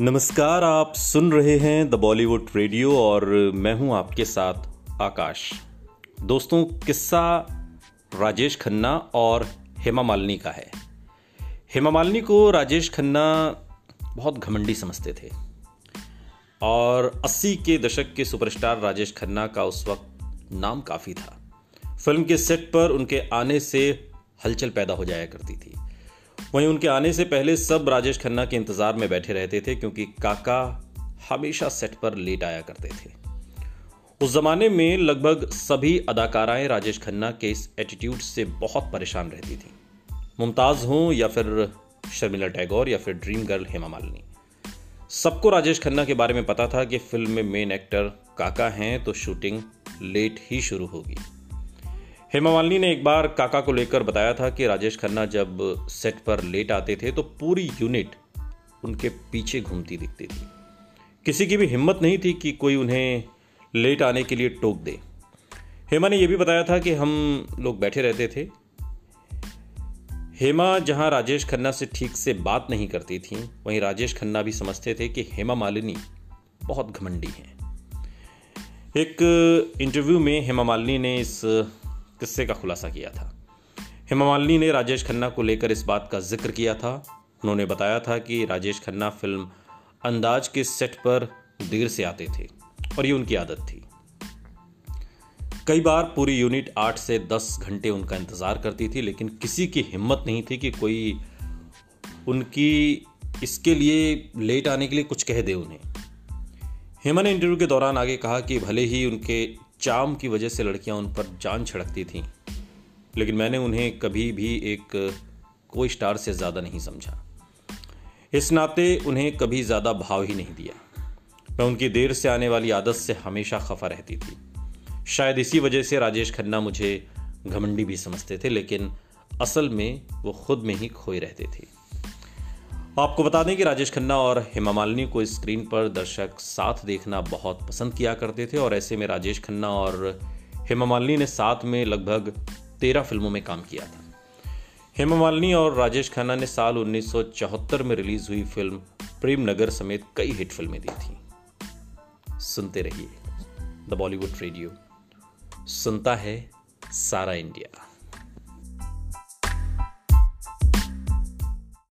नमस्कार, आप सुन रहे हैं द बॉलीवुड रेडियो और मैं हूँ आपके साथ आकाश। दोस्तों, किस्सा राजेश खन्ना और हेमा मालिनी का है। हेमा मालिनी को राजेश खन्ना बहुत घमंडी समझते थे और 80 के दशक के सुपरस्टार राजेश खन्ना का उस वक्त नाम काफ़ी था। फ़िल्म के सेट पर उनके आने से हलचल पैदा हो जाया करती थी। वहीं उनके आने से पहले सब राजेश खन्ना के इंतज़ार में बैठे रहते थे, क्योंकि काका हमेशा सेट पर लेट आया करते थे। उस जमाने में लगभग सभी अदाकाराएँ राजेश खन्ना के इस एटीट्यूड से बहुत परेशान रहती थी। मुमताज़ हों या फिर शर्मिला टैगोर या फिर ड्रीम गर्ल हेमा मालिनी। सबको राजेश खन्ना के बारे में पता था कि फ़िल्म में मेन एक्टर काका हैं तो शूटिंग लेट ही शुरू होगी। हेमा मालिनी ने एक बार काका को लेकर बताया था कि राजेश खन्ना जब सेट पर लेट आते थे तो पूरी यूनिट उनके पीछे घूमती दिखती थी। किसी की भी हिम्मत नहीं थी कि कोई उन्हें लेट आने के लिए टोक दे। हेमा ने यह भी बताया था कि हम लोग बैठे रहते थे। हेमा जहाँ राजेश खन्ना से ठीक से बात नहीं करती थी, वहीं राजेश खन्ना भी समझते थे कि हेमा मालिनी बहुत घमंडी हैं। एक इंटरव्यू में हेमा मालिनी ने इस किस्से का खुलासा किया था। हेमा मालिनी ने राजेश खन्ना को लेकर इस बात का ज़िक्र किया था। उन्होंने बताया था कि राजेश खन्ना फ़िल्म अंदाज के सेट पर देर से आते थे और ये उनकी आदत थी। कई बार पूरी यूनिट आठ से दस घंटे उनका इंतज़ार करती थी, लेकिन किसी की हिम्मत नहीं थी कि कोई उनकी इसके लिए लेट आने के लिए कुछ कह दे उन्हें। हेमा ने इंटरव्यू के दौरान आगे कहा कि भले ही उनके चाम की वजह से लड़कियाँ उन पर जान छिड़कती थीं, लेकिन मैंने उन्हें कभी भी एक कोई स्टार से ज़्यादा नहीं समझा। इस नाते उन्हें कभी ज़्यादा भाव ही नहीं दिया। मैं उनकी देर से आने वाली आदत से हमेशा खफा रहती थी। शायद इसी वजह से राजेश खन्ना मुझे घमंडी भी समझते थे, लेकिन असल में वो खुद में ही खोए रहते थे। आपको बता दें कि राजेश खन्ना और हेमा मालिनी को स्क्रीन पर दर्शक साथ देखना बहुत पसंद किया करते थे और ऐसे में राजेश खन्ना और हेमा मालिनी ने साथ में लगभग तेरह फ़िल्मों में काम किया था। हेमा मालिनी और राजेश खन्ना ने साल 1974 में रिलीज़ हुई फ़िल्म प्रेम नगर समेत कई हिट फ़िल्में दी थी। सुनते रहिए। The Bollywood radio. सुनता है सारा इंडिया।